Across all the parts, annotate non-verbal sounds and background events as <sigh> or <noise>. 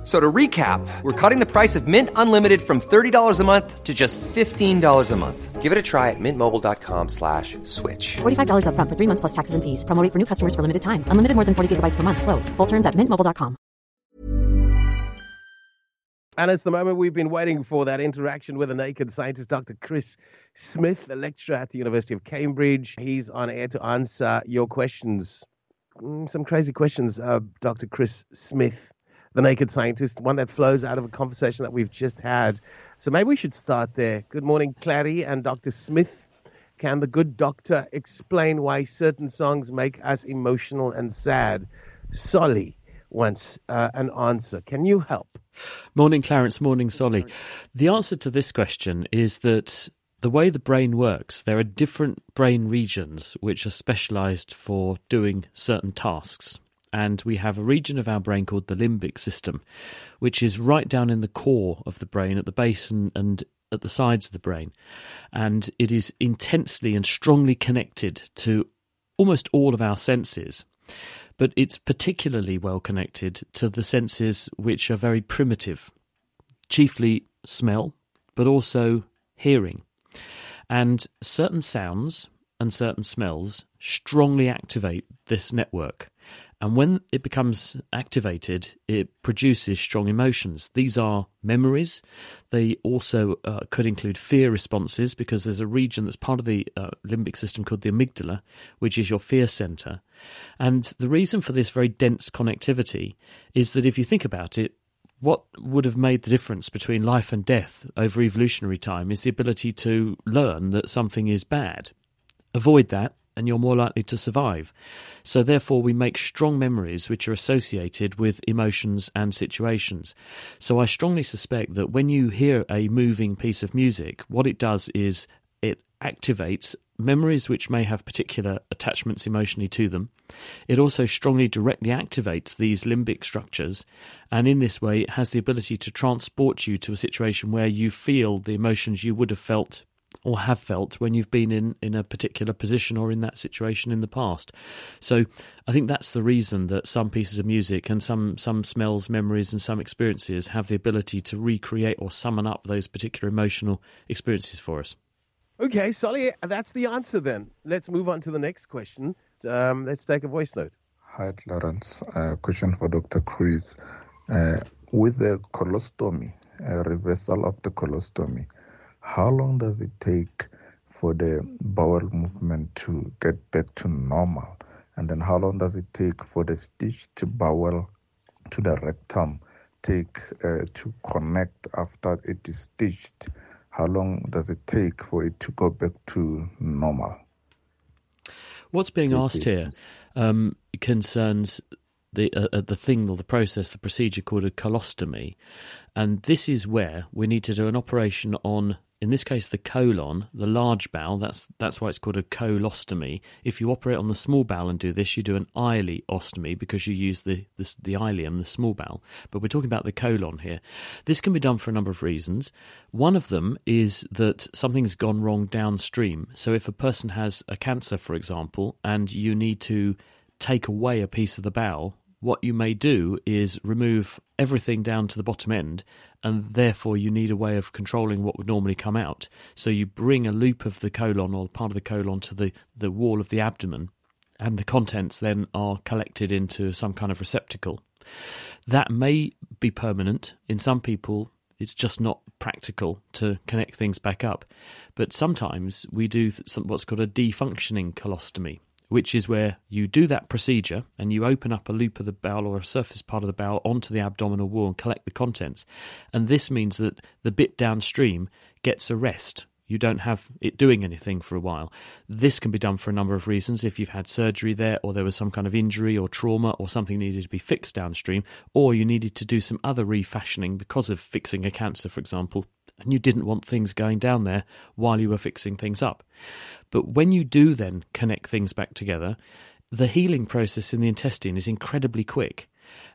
F- So to recap, we're cutting the price of Mint Unlimited from $30 a month to just $15 a month. Give it a try at mintmobile.com slash switch. $45 upfront for three months plus taxes and fees. Promo rate for new customers for limited time. Unlimited more than 40 gigabytes per month. Slows. Full terms at mintmobile.com. And it's the moment we've been waiting for that interaction with the naked scientist, Dr. Chris Smith, a lecturer at the University of Cambridge. He's on air to answer your questions. Mm, Some crazy questions, uh, Dr. Chris Smith, the naked scientist, one that flows out of a conversation that we've just had. So maybe we should start there. Good morning, Clary and Dr. Smith. Can the good doctor explain why certain songs make us emotional and sad? Solly wants uh, an answer. Can you help? Morning, Clarence. Morning, Solly. The answer to this question is that the way the brain works, there are different brain regions which are specialized for doing certain tasks. And we have a region of our brain called the limbic system, which is right down in the core of the brain, at the base and, and at the sides of the brain. And it is intensely and strongly connected to almost all of our senses but it's particularly well connected to the senses which are very primitive, chiefly smell, but also hearing. And certain sounds and certain smells strongly activate this network. And when it becomes activated, it produces strong emotions. These are memories. They also uh, could include fear responses because there's a region that's part of the uh, limbic system called the amygdala, which is your fear center. And the reason for this very dense connectivity is that if you think about it, what would have made the difference between life and death over evolutionary time is the ability to learn that something is bad. Avoid that, and you're more likely to survive. So, therefore, we make strong memories which are associated with emotions and situations. So, I strongly suspect that when you hear a moving piece of music, what it does is it activates memories which may have particular attachments emotionally to them. It also strongly directly activates these limbic structures, and in this way, it has the ability to transport you to a situation where you feel the emotions you would have felt or have felt when you've been in, in a particular position or in that situation in the past. So I think that's the reason that some pieces of music and some, some smells, memories, and some experiences have the ability to recreate or summon up those particular emotional experiences for us. Okay, Solly, that's the answer then. Let's move on to the next question. Um, let's take a voice note. Hi, Clarence. Uh, question for Dr. Chris. Uh, with the colostomy, uh, reversal of the colostomy, how long does it take for the bowel movement to get back to normal? And then how long does it take for the stitched bowel to the rectum take uh, to connect after it is stitched? How long does it take for it to go back to normal? What's being asked here um, concerns the uh, uh, the thing or the process, the procedure called a colostomy, and this is where we need to do an operation on, in this case, the colon, the large bowel. That's that's why it's called a colostomy. If you operate on the small bowel and do this, you do an ileostomy because you use the the, the ileum, the small bowel. But we're talking about the colon here. This can be done for a number of reasons. One of them is that something's gone wrong downstream. So if a person has a cancer, for example, and you need to take away a piece of the bowel, what you may do is remove everything down to the bottom end, and therefore you need a way of controlling what would normally come out. So you bring a loop of the colon or part of the colon to the, the wall of the abdomen, and the contents then are collected into some kind of receptacle. That may be permanent. In some people, it's just not practical to connect things back up. But sometimes we do what's called a defunctioning colostomy, which is where you do that procedure and you open up a loop of the bowel or a surface part of the bowel onto the abdominal wall and collect the contents. And this means that the bit downstream gets a rest. You don't have it doing anything for a while. This can be done for a number of reasons. If you've had surgery there, or there was some kind of injury or trauma, or something needed to be fixed downstream, or you needed to do some other refashioning because of fixing a cancer, for example, and you didn't want things going down there while you were fixing things up. But when you do then connect things back together, the healing process in the intestine is incredibly quick.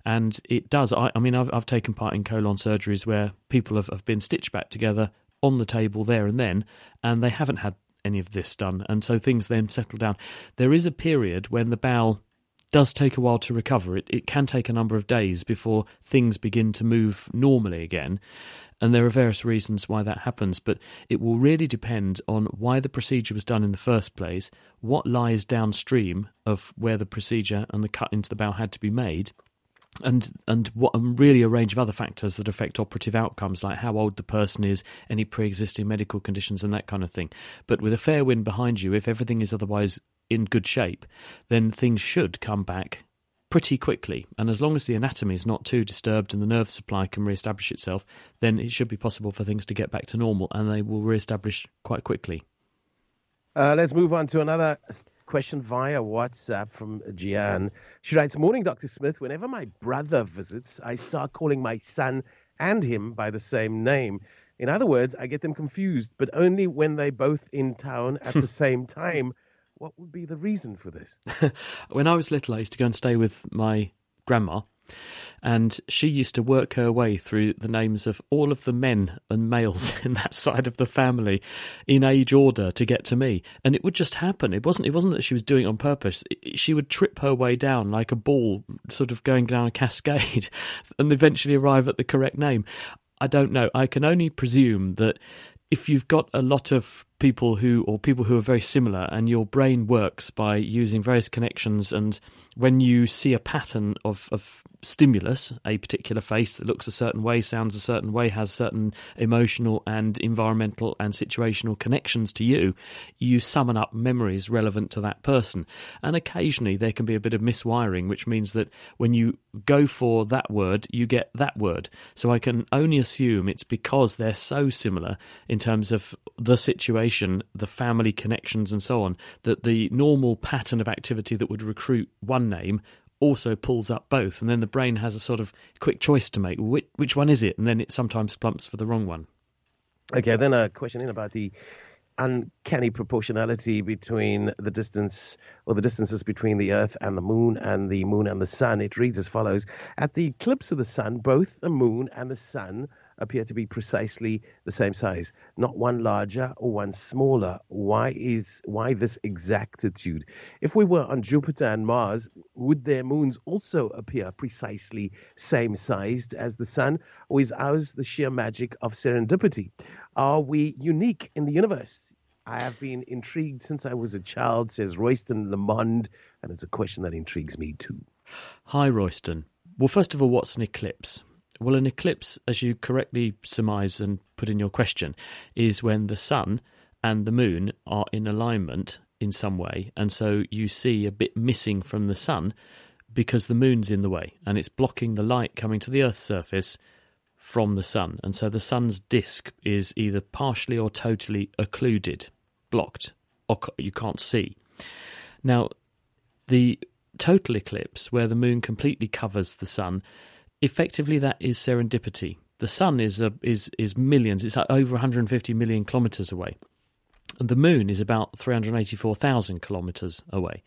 And it does. I, I mean, I've, I've taken part in colon surgeries where people have, have been stitched back together on the table there and then, and they haven't had any of this done. And so things then settle down. There is a period when the bowel does take a while to recover. It, it can take a number of days before things begin to move normally again. And there are various reasons why that happens, but it will really depend on why the procedure was done in the first place, what lies downstream of where the procedure and the cut into the bowel had to be made, and and what and really a range of other factors that affect operative outcomes, like how old the person is, any pre-existing medical conditions, and that kind of thing. But with a fair wind behind you, if everything is otherwise in good shape, then things should come back pretty quickly. And as long as the anatomy is not too disturbed and the nerve supply can re-establish itself, then it should be possible for things to get back to normal, and they will re-establish quite quickly. Uh, let's move on to another question via WhatsApp from Gian. She writes, Morning, Dr. Smith. Whenever my brother visits, I start calling my son and him by the same name. In other words, I get them confused, but only when they're both in town at the <laughs> same time. What would be the reason for this? <laughs> when I was little, I used to go and stay with my grandma, and she used to work her way through the names of all of the men and males <laughs> in that side of the family in age order to get to me. And it would just happen. It wasn't it wasn't that she was doing it on purpose. She would trip her way down like a ball sort of going down a cascade <laughs> and eventually arrive at the correct name. I don't know. I can only presume that if you've got a lot of people who or people who are very similar and your brain works by using various connections and when you see a pattern of, of stimulus a particular face that looks a certain way sounds a certain way has certain emotional and environmental and situational connections to you you summon up memories relevant to that person. And occasionally there can be a bit of miswiring which means that when you go for that word you get that word. So i can only assume it's because they're so similar in terms of the situation the family connections, and so on, that the normal pattern of activity that would recruit one name also pulls up both. And then the brain has a sort of quick choice to make. Which, which one is it? And then it sometimes plumps for the wrong one. Okay, then a question in about the uncanny proportionality between the distance or the distances between the Earth and the Moon and the Moon and the Sun. It reads as follows At the eclipse of the Sun, both the Moon and the Sun appear to be precisely the same size, not one larger or one smaller. Why is why this exactitude? If we were on Jupiter and Mars, would their moons also appear precisely same sized as the sun, or is ours the sheer magic of serendipity? Are we unique in the universe? I have been intrigued since I was a child, says Royston Lamond, and it's a question that intrigues me too. Hi, Royston. Well, first of all, what's an eclipse? Well, an eclipse, as you correctly surmise and put in your question, is when the sun and the moon are in alignment in some way. And so you see a bit missing from the sun because the moon's in the way and it's blocking the light coming to the Earth's surface from the sun. And so the sun's disk is either partially or totally occluded, blocked, or you can't see. Now, the total eclipse, where the moon completely covers the sun, effectively that is serendipity. The sun is a, is is millions. It's over 150 million kilometers away. And the moon is about 384,000 kilometres away.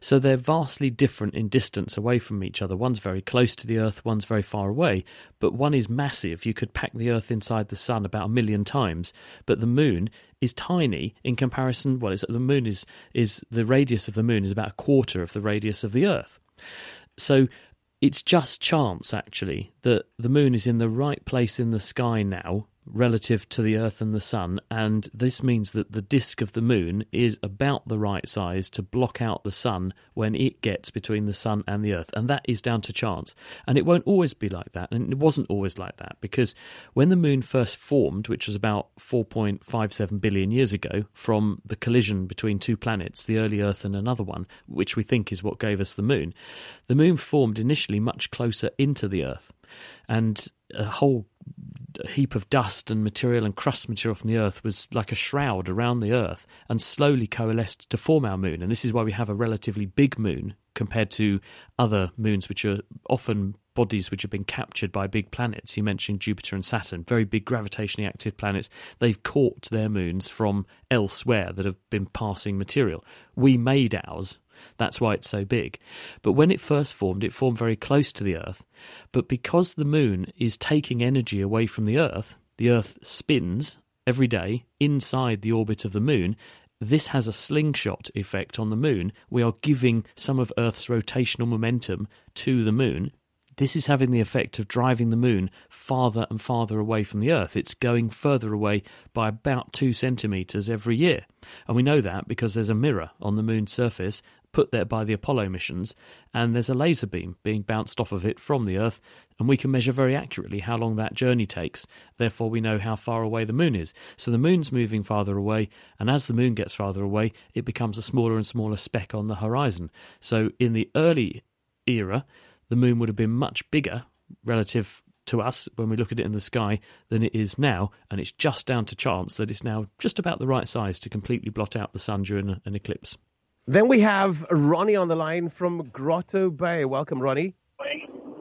So they're vastly different in distance away from each other. One's very close to the Earth, one's very far away, but one is massive. You could pack the Earth inside the sun about a million times, but the moon is tiny in comparison. Well, the moon is, is the radius of the moon is about a quarter of the radius of the Earth. So it's just chance, actually, that the moon is in the right place in the sky now relative to the Earth and the Sun, and this means that the disk of the Moon is about the right size to block out the Sun when it gets between the Sun and the Earth, and that is down to chance. And it won't always be like that, and it wasn't always like that, because when the Moon first formed, which was about 4.57 billion years ago, from the collision between two planets, the early Earth and another one, which we think is what gave us the Moon, the Moon formed initially much closer into the Earth. And a whole heap of dust and material and crust material from the Earth was like a shroud around the Earth and slowly coalesced to form our moon. And this is why we have a relatively big moon compared to other moons, which are often bodies which have been captured by big planets. You mentioned Jupiter and Saturn, very big gravitationally active planets. They've caught their moons from elsewhere that have been passing material. We made ours That's why it's so big. But when it first formed, it formed very close to the Earth. But because the moon is taking energy away from the Earth, the Earth spins every day inside the orbit of the moon. This has a slingshot effect on the moon. We are giving some of Earth's rotational momentum to the moon. This is having the effect of driving the moon farther and farther away from the Earth. It's going further away by about two centimetres every year. And we know that because there's a mirror on the moon's surface put there by the Apollo missions, and there's a laser beam being bounced off of it from the Earth, and we can measure very accurately how long that journey takes. Therefore, we know how far away the moon is. So the moon's moving farther away, and as the moon gets farther away, it becomes a smaller and smaller speck on the horizon. So in the early era, the moon would have been much bigger relative to us when we look at it in the sky than it is now, and it's just down to chance that it's now just about the right size to completely blot out the sun during an eclipse. Then we have Ronnie on the line from Grotto Bay. Welcome, Ronnie.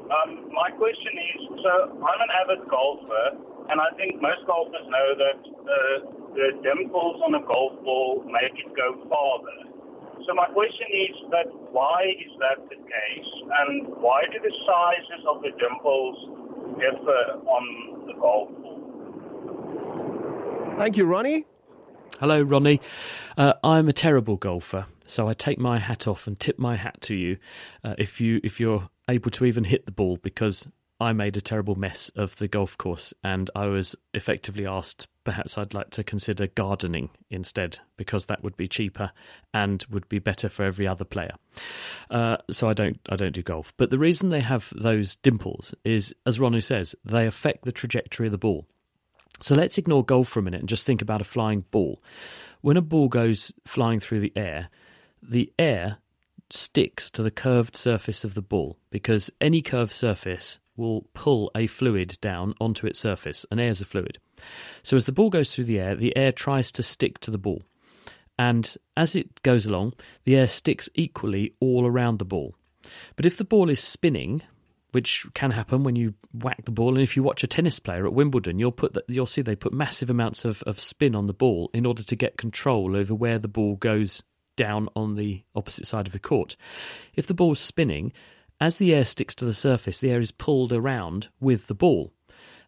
Um, my question is so I'm an avid golfer, and I think most golfers know that the, the dimples on a golf ball make it go farther. So my question is that why is that the case, and why do the sizes of the dimples differ on the golf ball? Thank you, Ronnie. Hello, Ronnie. Uh, I'm a terrible golfer, so I take my hat off and tip my hat to you uh, if you if you're able to even hit the ball because I made a terrible mess of the golf course and I was effectively asked perhaps I'd like to consider gardening instead because that would be cheaper and would be better for every other player. Uh, so I don't I don't do golf. But the reason they have those dimples is, as Ronnie says, they affect the trajectory of the ball. So let's ignore golf for a minute and just think about a flying ball. When a ball goes flying through the air, the air sticks to the curved surface of the ball because any curved surface will pull a fluid down onto its surface, and air is a fluid. So as the ball goes through the air, the air tries to stick to the ball. And as it goes along, the air sticks equally all around the ball. But if the ball is spinning, which can happen when you whack the ball. And if you watch a tennis player at Wimbledon, you'll put that you'll see they put massive amounts of, of spin on the ball in order to get control over where the ball goes down on the opposite side of the court. If the ball's spinning, as the air sticks to the surface, the air is pulled around with the ball.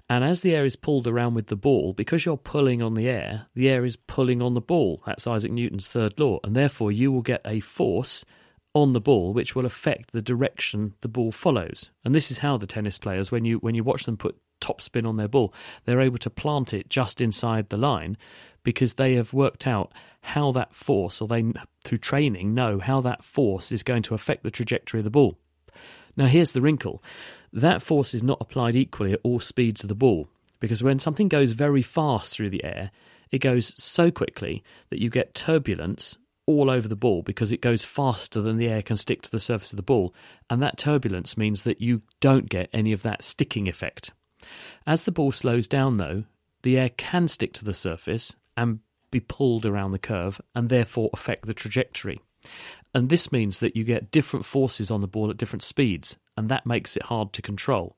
And as the air is pulled around with the ball, because you're pulling on the air, the air is pulling on the ball. That's Isaac Newton's third law. And therefore, you will get a force on the ball which will affect the direction the ball follows. And this is how the tennis players, when you when you watch them put top spin on their ball, they're able to plant it just inside the line because they have worked out how that force, or they through training know how that force is going to affect the trajectory of the ball. Now here's the wrinkle: that force is not applied equally at all speeds of the ball because when something goes very fast through the air, it goes so quickly that you get turbulence all over the ball because it goes faster than the air can stick to the surface of the ball, and that turbulence means that you don't get any of that sticking effect. As the ball slows down, though, the air can stick to the surface and be pulled around the curve and therefore affect the trajectory. And this means that you get different forces on the ball at different speeds, and that makes it hard to control.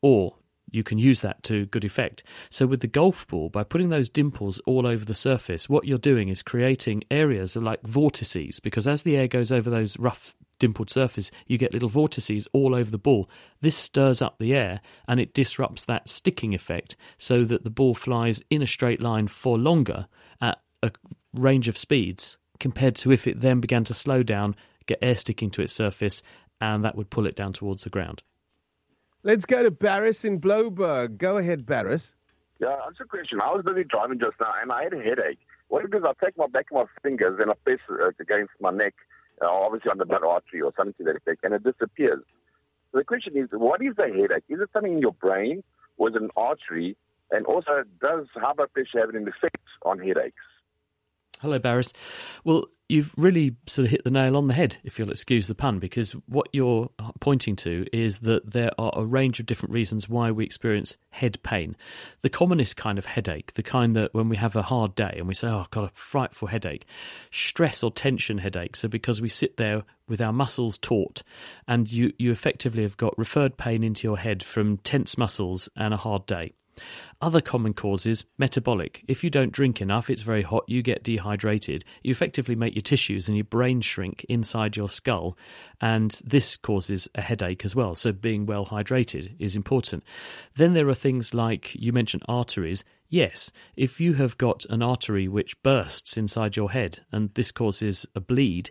Or you can use that to good effect. So, with the golf ball, by putting those dimples all over the surface, what you're doing is creating areas like vortices, because as the air goes over those rough, dimpled surface, you get little vortices all over the ball. This stirs up the air and it disrupts that sticking effect so that the ball flies in a straight line for longer at a range of speeds compared to if it then began to slow down, get air sticking to its surface, and that would pull it down towards the ground. Let's go to Barris in Blouberg. Go ahead, Barris. Yeah, that's a question. I was busy driving just now, and I had a headache. What it is, I take my back of my fingers and I press it against my neck, uh, obviously on the blood artery or something to that effect, and it disappears. So the question is, what is the headache? Is it something in your brain, it an artery? And also, does high blood pressure have an effect on headaches? Hello, Barris. Well, you've really sort of hit the nail on the head, if you'll excuse the pun, because what you're pointing to is that there are a range of different reasons why we experience head pain. The commonest kind of headache, the kind that when we have a hard day and we say, oh, I've got a frightful headache, stress or tension headaches are because we sit there with our muscles taut and you, you effectively have got referred pain into your head from tense muscles and a hard day. Other common causes, metabolic. If you don't drink enough, it's very hot, you get dehydrated. You effectively make your tissues and your brain shrink inside your skull, and this causes a headache as well. So, being well hydrated is important. Then there are things like you mentioned arteries. Yes, if you have got an artery which bursts inside your head and this causes a bleed,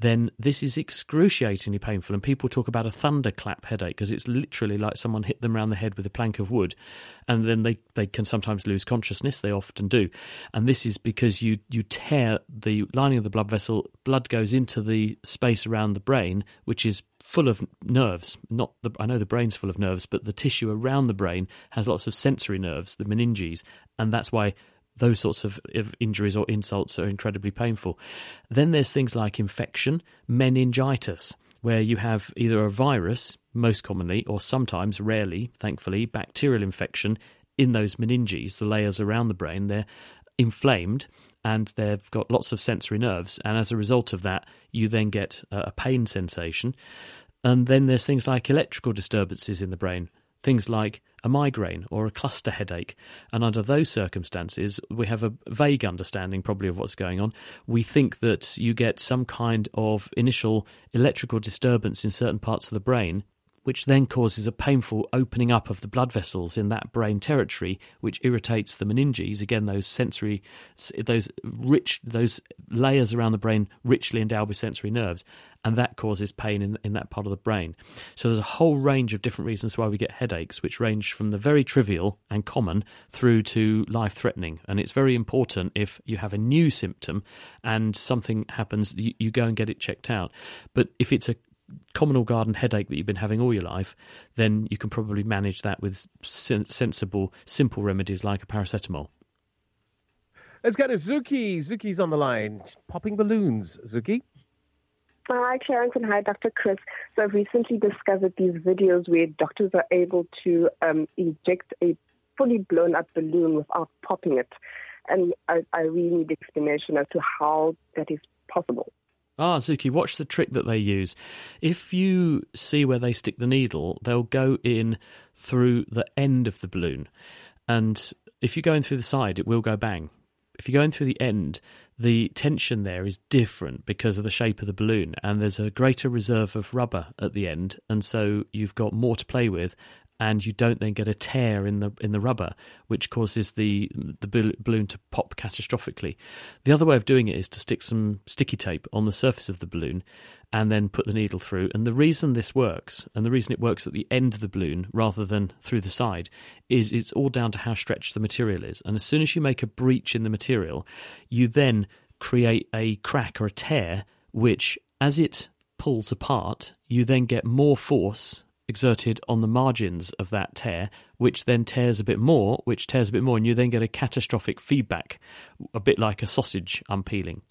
then this is excruciatingly painful. And people talk about a thunderclap headache because it's literally like someone hit them around the head with a plank of wood. And then they, they can sometimes lose consciousness. They often do. And this is because you, you tear the lining of the blood vessel, blood goes into the space around the brain, which is full of nerves. Not the, I know the brain's full of nerves, but the tissue around the brain has lots of sensory nerves, the meninges. And that's why those sorts of, injuries or insults are incredibly painful. Then there's things like infection, meningitis, where you have either a virus, most commonly, or sometimes, rarely, thankfully, bacterial infection in those meninges, the layers around the brain. They're inflamed and they've got lots of sensory nerves. And as a result of that, you then get a pain sensation. And then there's things like electrical disturbances in the brain, things like a migraine or a cluster headache. And under those circumstances, we have a vague understanding probably of what's going on. We think that you get some kind of initial electrical disturbance in certain parts of the brain which then causes a painful opening up of the blood vessels in that brain territory, which irritates the meninges. Again, those sensory, those rich, those layers around the brain richly endowed with sensory nerves, and that causes pain in, in that part of the brain. So there's a whole range of different reasons why we get headaches, which range from the very trivial and common through to life threatening. And it's very important if you have a new symptom and something happens, you, you go and get it checked out. But if it's a common or garden headache that you've been having all your life, then you can probably manage that with sen- sensible, simple remedies like a paracetamol. Let's go to Zuki. Zuki's on the line, popping balloons. Zuki. Hi, Clarence, and hi, Dr. Chris. So I've recently discovered these videos where doctors are able to um, inject a fully blown up balloon without popping it. And I, I really need explanation as to how that is possible. Ah, Zuki, watch the trick that they use. If you see where they stick the needle, they'll go in through the end of the balloon. And if you go in through the side, it will go bang. If you go in through the end, the tension there is different because of the shape of the balloon, and there's a greater reserve of rubber at the end, and so you've got more to play with, and you don't then get a tear in the in the rubber, which causes the the balloon to pop catastrophically. The other way of doing it is to stick some sticky tape on the surface of the balloon, and then put the needle through. And the reason this works, and the reason it works at the end of the balloon rather than through the side, is it's all down to how stretched the material is. And as soon as you make a breach in the material, you then create a crack or a tear, which as it pulls apart, you then get more force exerted on the margins of that tear, which then tears a bit more, which tears a bit more, and you then get a catastrophic feedback, a bit like a sausage unpeeling.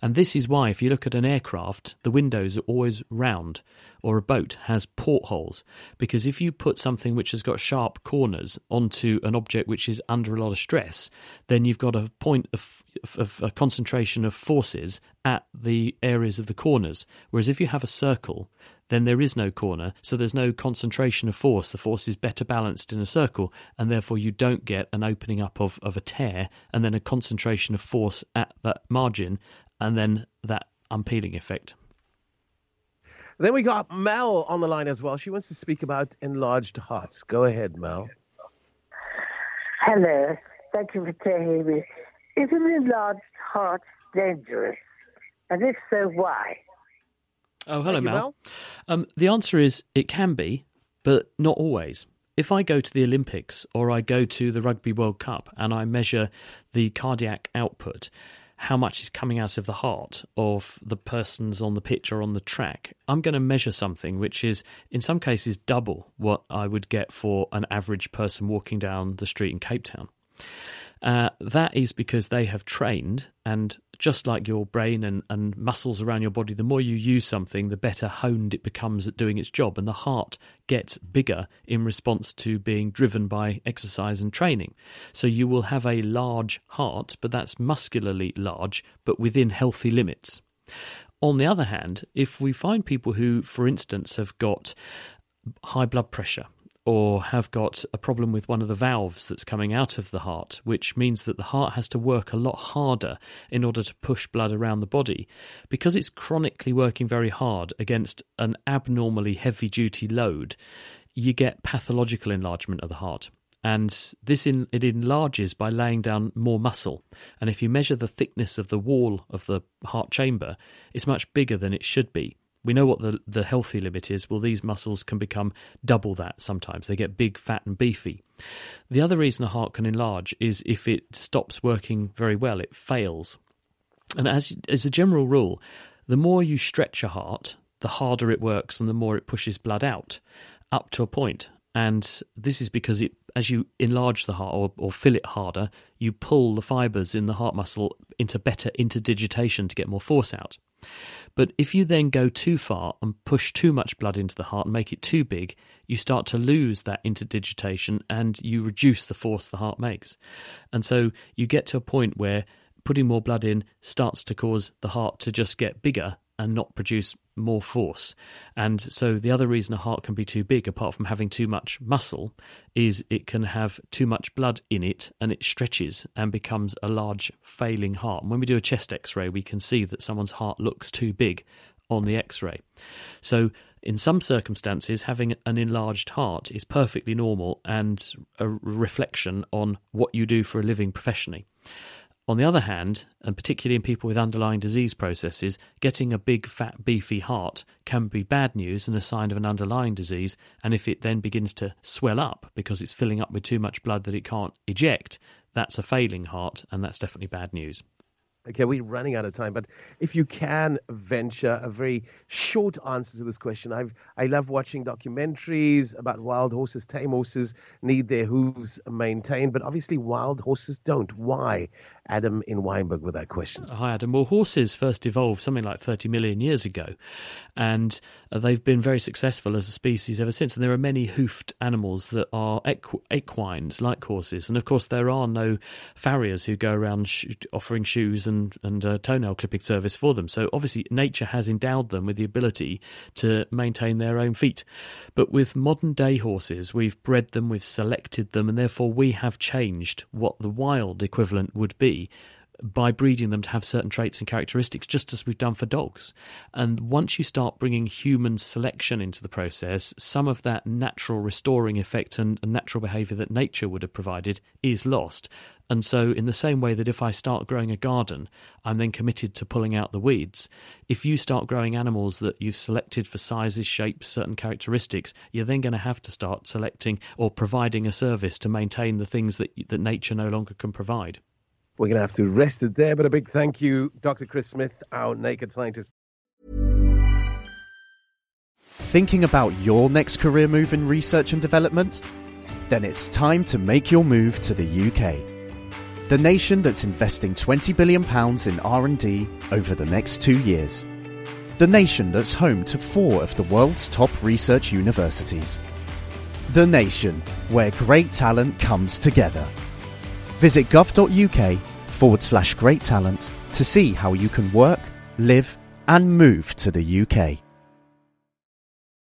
And this is why, if you look at an aircraft, the windows are always round, or a boat has portholes. Because if you put something which has got sharp corners onto an object which is under a lot of stress, then you've got a point of, of, a concentration of forces at the areas of the corners. Whereas if you have a circle, then there is no corner, so there's no concentration of force. The force is better balanced in a circle, and therefore you don't get an opening up of, of a tear and then a concentration of force at that margin, and then that unpeeling effect. Then we got Mel on the line as well. She wants to speak about enlarged hearts. Go ahead, Mel. Hello. Thank you for taking me. Is an enlarged heart dangerous? And if so, why? Oh, hello, Mel. Um, the answer is it can be, but not always. If I go to the Olympics or I go to the Rugby World Cup and I measure the cardiac output, how much is coming out of the heart of the persons on the pitch or on the track, I'm going to measure something which is, in some cases, double what I would get for an average person walking down the street in Cape Town. Uh, that is because they have trained, and just like your brain and, and muscles around your body, the more you use something, the better honed it becomes at doing its job. And the heart gets bigger in response to being driven by exercise and training. So you will have a large heart, but that's muscularly large, but within healthy limits. On the other hand, if we find people who, for instance, have got high blood pressure or have got a problem with one of the valves that's coming out of the heart, which means that the heart has to work a lot harder in order to push blood around the body. Because it's chronically working very hard against an abnormally heavy duty load, you get pathological enlargement of the heart. And this in, it enlarges by laying down more muscle. And if you measure the thickness of the wall of the heart chamber, it's much bigger than it should be we know what the, the healthy limit is. Well, these muscles can become double that sometimes. They get big, fat, and beefy. The other reason a heart can enlarge is if it stops working very well, it fails. And as, as a general rule, the more you stretch a heart, the harder it works and the more it pushes blood out, up to a point. And this is because it, as you enlarge the heart or, or fill it harder, you pull the fibers in the heart muscle into better interdigitation to get more force out. But if you then go too far and push too much blood into the heart and make it too big, you start to lose that interdigitation and you reduce the force the heart makes. And so you get to a point where putting more blood in starts to cause the heart to just get bigger and not produce more force. And so the other reason a heart can be too big, apart from having too much muscle, is it can have too much blood in it and it stretches and becomes a large failing heart. And when we do a chest x ray, we can see that someone's heart looks too big on the x ray. So in some circumstances, having an enlarged heart is perfectly normal and a reflection on what you do for a living professionally. On the other hand, and particularly in people with underlying disease processes, getting a big, fat, beefy heart can be bad news and a sign of an underlying disease. And if it then begins to swell up because it's filling up with too much blood that it can't eject, that's a failing heart, and that's definitely bad news. Okay, we're running out of time, but if you can venture a very short answer to this question, I've I love watching documentaries about wild horses. Tame horses need their hooves maintained, but obviously wild horses don't. Why? Adam in Wynberg with that question. Hi, Adam. Well, horses first evolved something like 30 million years ago, and uh, they've been very successful as a species ever since. And there are many hoofed animals that are equ- equines, like horses. And of course, there are no farriers who go around sh- offering shoes and, and uh, toenail clipping service for them. So obviously, nature has endowed them with the ability to maintain their own feet. But with modern day horses, we've bred them, we've selected them, and therefore we have changed what the wild equivalent would be by breeding them to have certain traits and characteristics, just as we've done for dogs. And once you start bringing human selection into the process, some of that natural restoring effect and, and natural behaviour that nature would have provided is lost. And so, in the same way that if I start growing a garden, I'm then committed to pulling out the weeds. If you start growing animals that you've selected for sizes, shapes, certain characteristics, you're then going to have to start selecting or providing a service to maintain the things that, that nature no longer can provide. We're going to have to rest it there, but a big thank you, Dr. Chris Smith, our naked scientist. Thinking about your next career move in research and development? Then it's time to make your move to the UK. The nation that's investing 20 billion pounds in R&D over the next 2 years. The nation that's home to 4 of the world's top research universities. The nation where great talent comes together. Visit gov.uk forward slash great talent to see how you can work, live, and move to the UK.